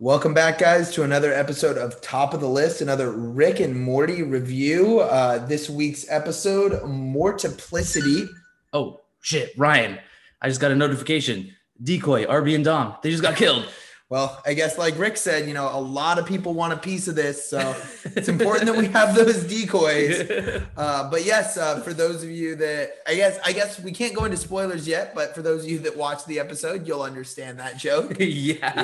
Welcome back, guys, to another episode of Top of the List, another Rick and Morty review. Uh, this week's episode, Mortyplicity. Oh shit, Ryan! I just got a notification. Decoy, RB and Dom, they just got killed. Well, I guess like Rick said, you know, a lot of people want a piece of this, so it's important that we have those decoys. Uh, but yes, uh, for those of you that I guess I guess we can't go into spoilers yet, but for those of you that watch the episode, you'll understand that joke. yeah,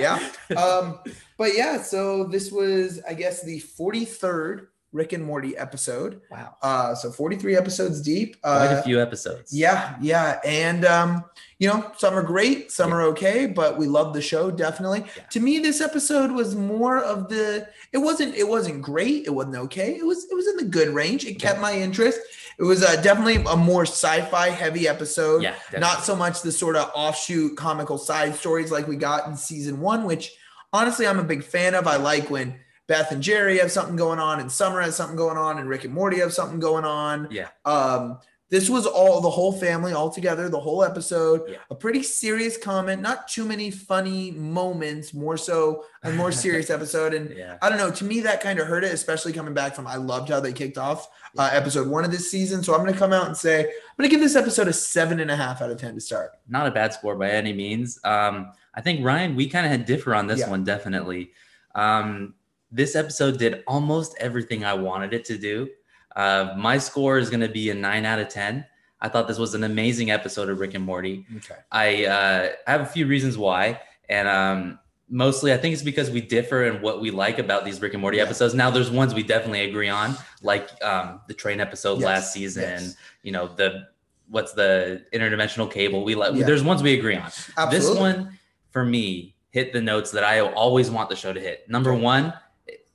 yeah. Um, but yeah, so this was I guess the 43rd Rick and Morty episode. Wow. Uh, so 43 episodes deep. Quite Uh, a few episodes. yeah, yeah. And um, you know, some are great, some are okay, but we love the show definitely. Yeah. To me, this episode was more of the it wasn't it wasn't great, it wasn't okay. It was it was in the good range. It kept my interest. It was uh, definitely a more sci-fi heavy episode. Yeah, definitely. Not so much the sort of offshoot comical side stories like we got in season one, which honestly I'm a big fan of. I like when Beth and Jerry have something going on, and Summer has something going on, and Rick and Morty have something going on. Yeah. Um, this was all the whole family all together, the whole episode. Yeah. A pretty serious comment, not too many funny moments, more so a more serious episode. And Yeah. I don't know, to me, that kind of hurt it, especially coming back from I loved how they kicked off uh, episode one of this season. So I'm going to come out and say, I'm going to give this episode a seven and a half out of 10 to start. Not a bad score by any means. Um, I think Ryan, we kind of had differ on this Yeah. one, definitely. Um, this episode did almost everything I wanted it to do. Uh, my score is going to be a nine out of ten. I thought this was an amazing episode of Rick and Morty. Okay. I uh, have a few reasons why, and um, mostly I think it's because we differ in what we like about these Rick and Morty Yeah. episodes. Now, there's ones we definitely agree on, like um, the train episode Yes, last season. yes. You know the what's the interdimensional cable? We like. Yeah. There's ones we agree on. Absolutely. This one for me hit the notes that I always want the show to hit. Number one,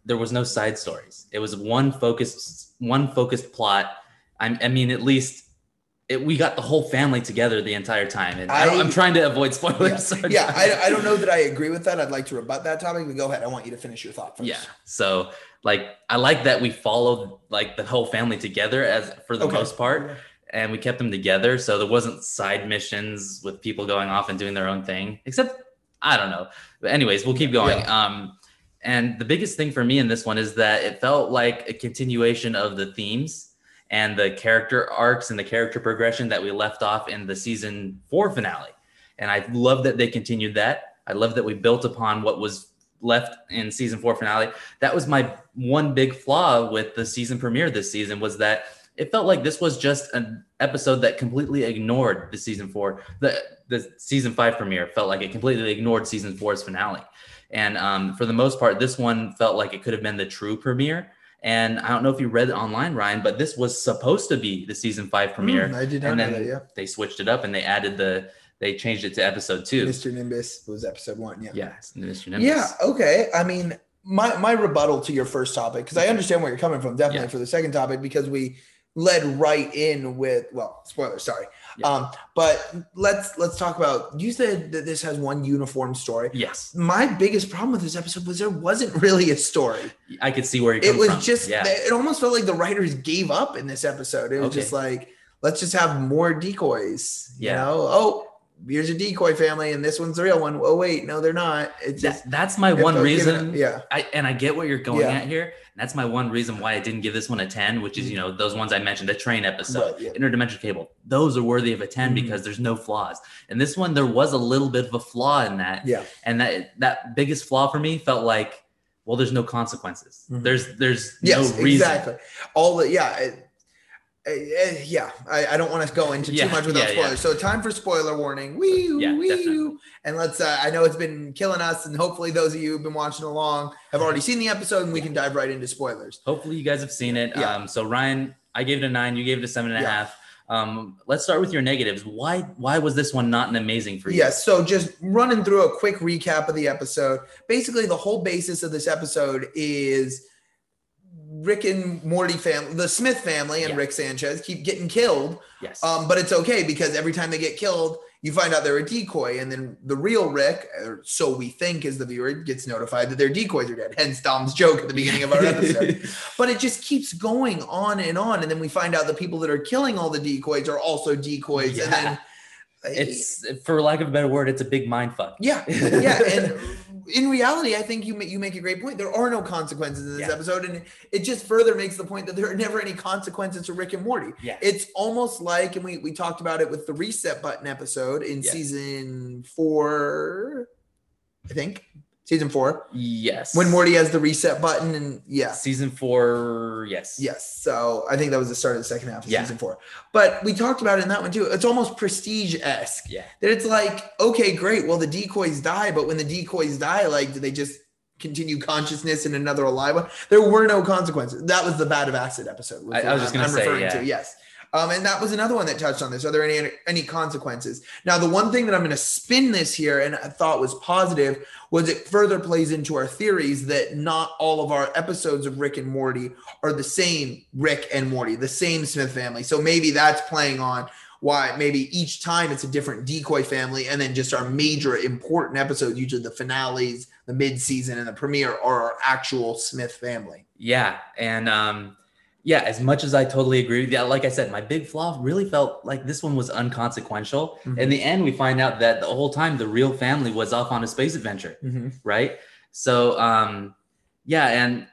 there was no side stories. It was one focused, one focused plot. I, I mean, at least it, we got the whole family together the entire time. And I, am trying to avoid Yeah, spoilers. so yeah I, I don't know that I agree with that. I'd like to rebut that topic, but go ahead. I want you to finish your thought first. Yeah. So like, I like that we followed like the whole family together as for the Okay. most part, and we kept them together. So there wasn't side missions with people going off and doing their own thing, except I don't know. But anyways, we'll keep going. Um, and the biggest thing for me in this one is that it felt like a continuation of the themes and the character arcs and the character progression that we left off in the season four finale. And I love that they continued that. I love that we built upon what was left in season four finale. That was my one big flaw with the season premiere this season was that it felt like this was just an episode that completely ignored the season four, the the season five premiere felt like it completely ignored season four's finale. And um, for the most part, this one felt like it could have been the true premiere. And I don't know if you read it online, Ryan, but this was supposed to be the season five premiere. Mm, I did not and know then that. Yeah. they switched it up and they added the they changed it to episode two. Mr. Nimbus was episode one. Yeah. Yeah, Mr. Nimbus. Yeah. Okay. I mean, my my rebuttal to your first topic because I understand where you're coming from. Definitely Yeah. for the second topic because we led right in with well, spoiler. Sorry. Yeah. Um, but let's let's talk about. You said that this has one uniform story. Yes, My biggest problem with this episode was there wasn't really a story. I could see where It was from. just yeah, it almost felt like the writers gave up in this episode. It was Okay. just like let's just have more decoys. You Yeah. know, oh. Here's a decoy family, and this one's the real one. Oh wait, no, they're not. It's just That- that's my one reason. Yeah, I and I get what you're going Yeah. at here. That's my one reason why I didn't give this one a 10, which is you know those ones I mentioned, the train episode, Right, yeah. interdimensional cable. Those are worthy of a 10 Mhm. because there's no flaws. And this one there was a little bit of a flaw in that. yeah. And that that biggest flaw for me felt like, well, there's no consequences. Mhm. There's there's Yes, no reason. exactly. All the yeah, it- uh, yeah. I, I don't want to go into Yeah, too much without yeah, yeah. spoilers. So time for spoiler warning. Wee Yeah, wee. And let's. Uh, I know it's been killing us, and hopefully those of you who've been watching along have already seen the episode, and we can dive right into spoilers. Hopefully you guys have seen it. Yeah. Um, so Ryan, I gave it a nine. You gave it a seven and a half. Um, let's start with your negatives. Why why was this one not an amazing for you? Yes. So just running through a quick recap of the episode. Basically, the whole basis of this episode is Rick and Morty family, the Smith family, and Yeah. Rick Sanchez keep getting killed. Yes. Um, but it's okay because every time they get killed, you find out they're a decoy, and then the real Rick, or so we think as the viewer, gets notified that their decoys are dead. Hence Dom's joke at the beginning of our episode. but it just keeps going on and on, and then we find out the people that are killing all the decoys are also decoys, and then it's for lack of a better word, it's a big mind fuck. yeah, yeah, and in reality, I think you make, you make a great point. There are no consequences in this Yeah. episode, and it just further makes the point that there are never any consequences to Rick and Morty. Yeah. It's almost like, and we we talked about it with the reset button episode in Yeah. season four, I think season four, Yes. when Morty has the reset button, and yeah, Season four, yes. Yes. So I think that was the start of the second half of Yeah. season four. But we talked about it in that one too. It's almost prestige esque. Yeah. That it's like, okay, great. Well, the decoys die, but when the decoys die, like, do they just continue consciousness in another alive one? There were no consequences. That was the Vat of Acid episode. I- I was just gonna say, yeah. Yes. Um, and that was another one that touched on this. Are there any any consequences? Now, the one thing that I'm going to spin this here and I thought was positive was it further plays into our theories that not all of our episodes of Rick and Morty are the same Rick and Morty, the same Smith family. So maybe that's playing on why maybe each time it's a different decoy family, and then just our major important episodes, usually the finales, the mid-season, and the premiere are our actual Smith family. Yeah, and um, yeah, as much as I totally agree with you, like I said, my big flaw really felt like this one was unconsequential. Mhm. In the end, we find out that the whole time the real family was off on a space adventure, right? So um, yeah, and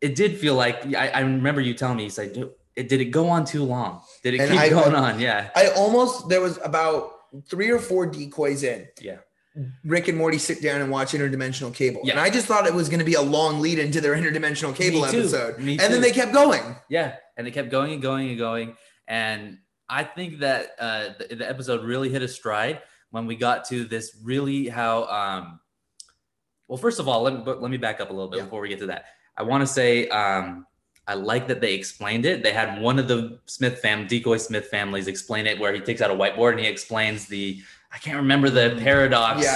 it did feel like I, I remember you telling me, you said, it did it go on too long? Did it And keep I- going on? Yeah, I almost there was about three or four decoys in. Yeah. Rick and Morty sit down and watch interdimensional cable. Yeah. And I just thought it was going to be a long lead into their interdimensional cable episode. And then they kept going. Yeah, and they kept going and going and going. And I think that uh, the, the episode really hit a stride when we got to this really how. Um, well, first of all, let me let me back up a little bit Yeah. before we get to that. I want to say um, I like that they explained it. They had one of the Smith fam decoy Smith families explain it, where he takes out a whiteboard and he explains the I can't remember the paradox. Yeah,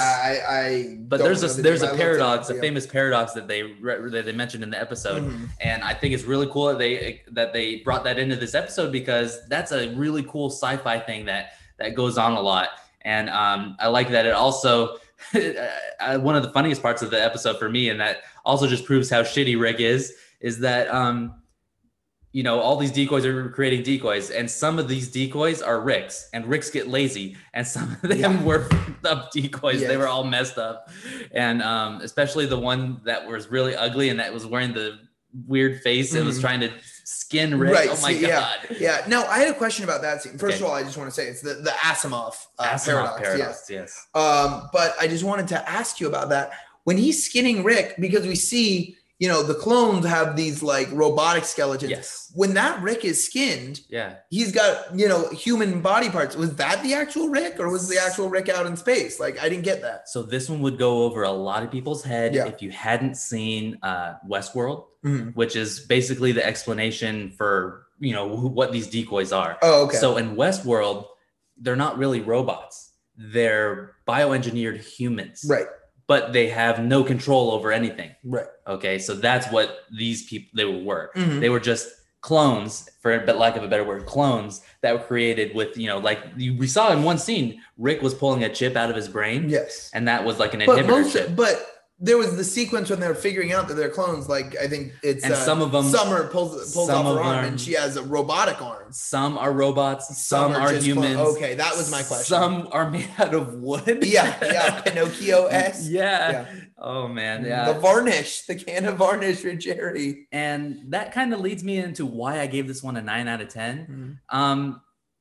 I. I But there's a the there's a paradox, up, a famous paradox that they that they mentioned in the episode Mhm. and I think it's really cool that they that they brought that into this episode because that's a really cool sci-fi thing that that goes on a lot, and um, I like that it also uh, one of the funniest parts of the episode for me, and that also just proves how shitty Rick is, is that um, you know all these decoys are creating decoys, and some of these decoys are Rick's, and Rick's get lazy, and some of them Yeah. were up decoys. They were all messed up, and um, especially the one that was really ugly and that was wearing the weird face and was Mhm. trying to skin Rick. Right, oh my god. yeah. Yeah. No, I had a question about that scene. First Okay. of all, I just want to say it's the, the Asimov, uh, Asimov paradox. paradox. Yes. Yes. Um, but I just wanted to ask you about that. When he's skinning Rick, because we see, you know, the clones have these like robotic skeletons. Yes. When that Rick is skinned, Yeah. he's got, you know, human body parts. Was that the actual Rick or was the actual Rick out in space? Like, I didn't get that. So this one would go over a lot of people's head Yeah. if you hadn't seen uh, Westworld, Mhm. which is basically the explanation for you know who, what these decoys are. Oh, okay. So in Westworld, they're not really robots; they're bioengineered humans, right, but they have no control over anything. right. Okay, so that's what these people they were. Mhm. They were just clones, for but lack of a better word, clones that were created with you know, like you, we saw in one scene, Rick was pulling a chip out of his brain, Yes. and that was like an But inhibitor most, chip. but there was the sequence when they're figuring out that they're clones. Like I think it's And uh, some of them- Summer pulls pulls off her arm and she has a robotic arm. Some are robots, some, are, just humans. clone- Okay, that was my question. Some are made out of wood. yeah, yeah, Pinocchio s. yeah. Oh man, yeah. The varnish, the can of varnish for Jerry. and that kind of leads me into why I gave this one a nine out of ten. Um,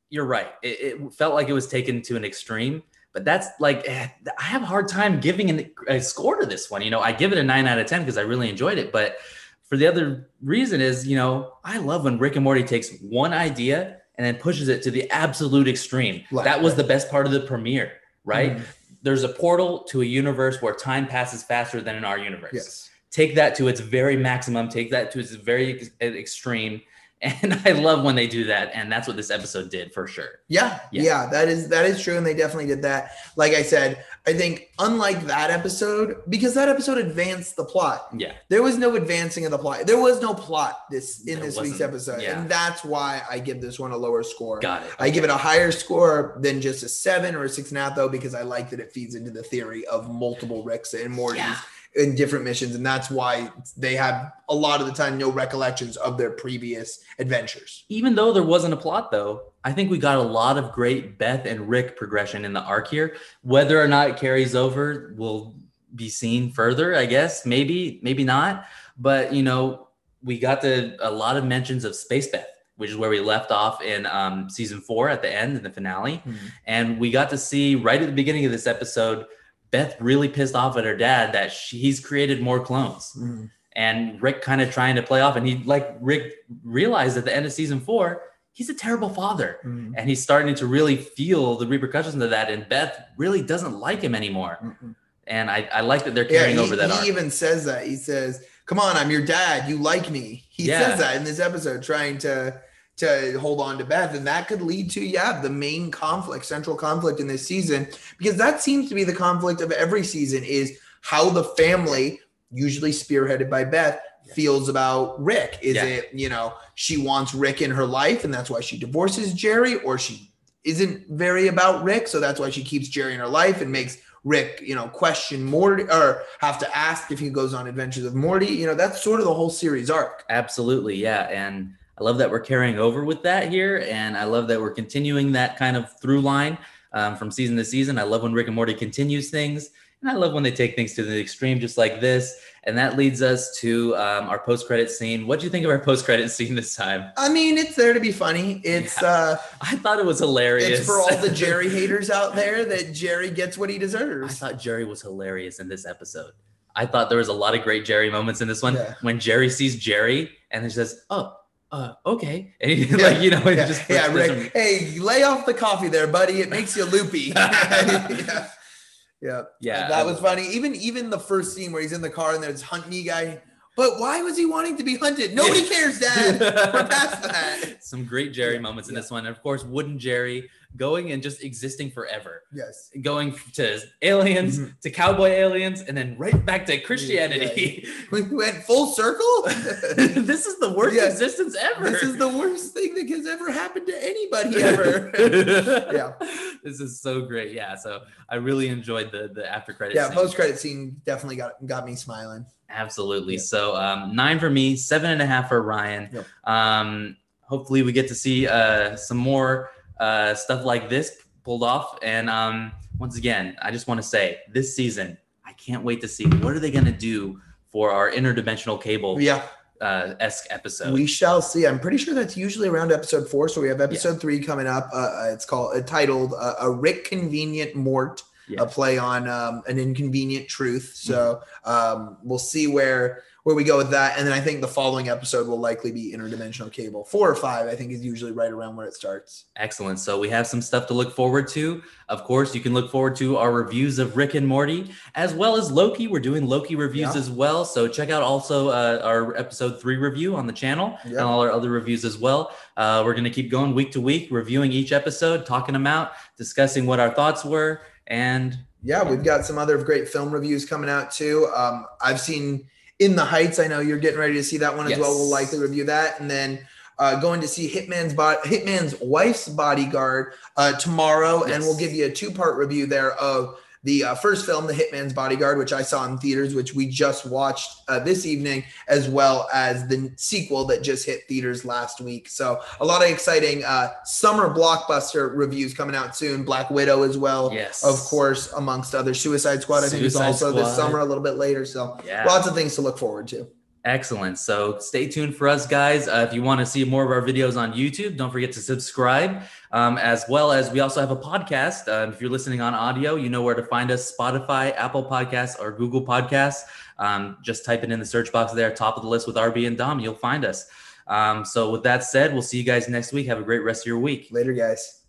you're right. It, it felt like it was taken to an extreme, but that's like eh, I have a hard time giving an, a score to this one. You know, I give it a nine out of ten because I really enjoyed it. But for the other reason is, you know, I love when Rick and Morty takes one idea and then pushes it to the absolute extreme. Right, that was the best part of the premiere, right? Mhm. There's a portal to a universe where time passes faster than in our universe Yes. take that to its very maximum, take that to its very ex- extreme. And I love when they do that. And that's what this episode did for sure. Yeah, Yeah. yeah, that is that is true, and they definitely did that. Like I said, I think unlike that episode, because that episode advanced the plot. Yeah. There was no advancing of the plot. There was no plot this in There this week's episode, yeah. and that's why I give this one a lower score. Got it. I give it a higher score than just a seven or a six and a half, though, because I like that it feeds into the theory of multiple Ricks and Mortys Yeah. in different missions, and that's why they have a lot of the time no recollections of their previous adventures. Even though there wasn't a plot, though, I think we got a lot of great Beth and Rick progression in the arc here. Whether or not it carries over, we'll be seen further, I guess. Maybe, maybe not. But you know, we got the a lot of mentions of Space Beth, which is where we left off in um, season four at the end in the finale, Mhm. and we got to see right at the beginning of this episode, Beth really pissed off at her dad that she, he's created more clones, Mhm. and Rick kind of trying to play off, and he like Rick realized at the end of season four he's a terrible father. Mhm. And he's starting to really feel the repercussions of that. And Beth really doesn't like him anymore. Mhm. And I, I like that they're Yeah, carrying he, over that he arc. even says that. He says, "Come on, I'm your dad. You like me." He Yeah. says that in this episode, trying to to hold on to Beth, and that could lead to yeah the main conflict, central conflict in this season, because that seems to be the conflict of every season is how the family, usually spearheaded by Beth, feels about Rick. Is Yeah. it you know she wants Rick in her life, and that's why she divorces Jerry, or she isn't very about Rick, so that's why she keeps Jerry in her life and makes Rick, you know, question Morty or have to ask if he goes on adventures of Morty. You know, that's sort of the whole series arc. Absolutely. Yeah. And I love that we're carrying over with that here. And I love that we're continuing that kind of through line um, from season to season. I love when Rick and Morty continues things. And I love when they take things to the extreme, just like this. And that leads us to um, our post credit scene. What do you think of our post credit scene this time? I mean, it's there to be funny. It's Yeah. uh I thought it was hilarious. it's for all the Jerry haters out there that Jerry gets what he deserves. I thought Jerry was hilarious in this episode. I thought there was a lot of great Jerry moments in this one. Yeah. When Jerry sees Jerry and he says, "Oh, uh, okay," and he, Yeah. like you know, yeah, just yeah, Rick. Hey, lay off the coffee there, buddy. It makes you loopy. yeah. Yeah. yeah, that was funny. Even even the first scene where he's in the car and there's hunt me guy. But why was he wanting to be hunted? Nobody cares, Dad. We're past that. Some great Jerry moments in yeah. this one, and of course, Wooden Jerry going and just existing forever, Yes. going to aliens Mhm. to cowboy aliens, and then right back to Christianity. We went full circle. this is the worst Yeah. existence ever. this is the worst thing that has ever happened to anybody ever. Yeah. This is so great. Yeah. So I really enjoyed the the after credit. yeah, post credit scene definitely got got me smiling. Absolutely. Yeah. So um, nine for me, seven and a half for Ryan. Yep. Um, hopefully we get to see uh, some more uh, stuff like this pulled off. And um, once again, I just want to say this season, I can't wait to see what are they going to do for our interdimensional cable Yeah, uh, esque episode. we shall see. I'm pretty sure that's usually around episode four. So we have episode three coming up. Uh, uh, it's called uh, titled uh, "A Rick Convenient Mort," Yeah. a play on um, an inconvenient truth. So um, we'll see where where we go with that. And then I think the following episode will likely be interdimensional cable. Four or five, I think, is usually right around where it starts. Excellent. So we have some stuff to look forward to. Of course, you can look forward to our reviews of Rick and Morty, as well as Loki. We're doing Loki reviews Yeah. as well. So check out also uh, our episode three review on the channel and all our other reviews as well. Uh, we're going to keep going week to week, reviewing each episode, talking them out, discussing what our thoughts were, and yeah, we've got some other great film reviews coming out too. Um, I've seen In the Heights. I know you're getting ready to see that one as well. We'll likely review that, and then uh, going to see Hitman's bot Hitman's Wife's Bodyguard uh, tomorrow, and we'll give you a two part review there of the uh, first film, The Hitman's Bodyguard, which I saw in theaters, which we just watched uh, this evening, as well as the sequel that just hit theaters last week. So a lot of exciting uh, summer blockbuster reviews coming out soon. Black Widow as well yes, of course, amongst other Suicide Squad. I think Suicide also this summer, a little bit later. So Yeah. lots of things to look forward to. Excellent. So stay tuned for us, guys. Uh, if you want to see more of our videos on YouTube, don't forget to subscribe. Um, as well as we also have a podcast. Uh, if you're listening on audio, you know where to find us Spotify, Apple Podcasts, or Google Podcasts. Um, just type it in the search box there, top of the list with RB and Dom. You'll find us. Um, so, with that said, we'll see you guys next week. Have a great rest of your week. Later, guys.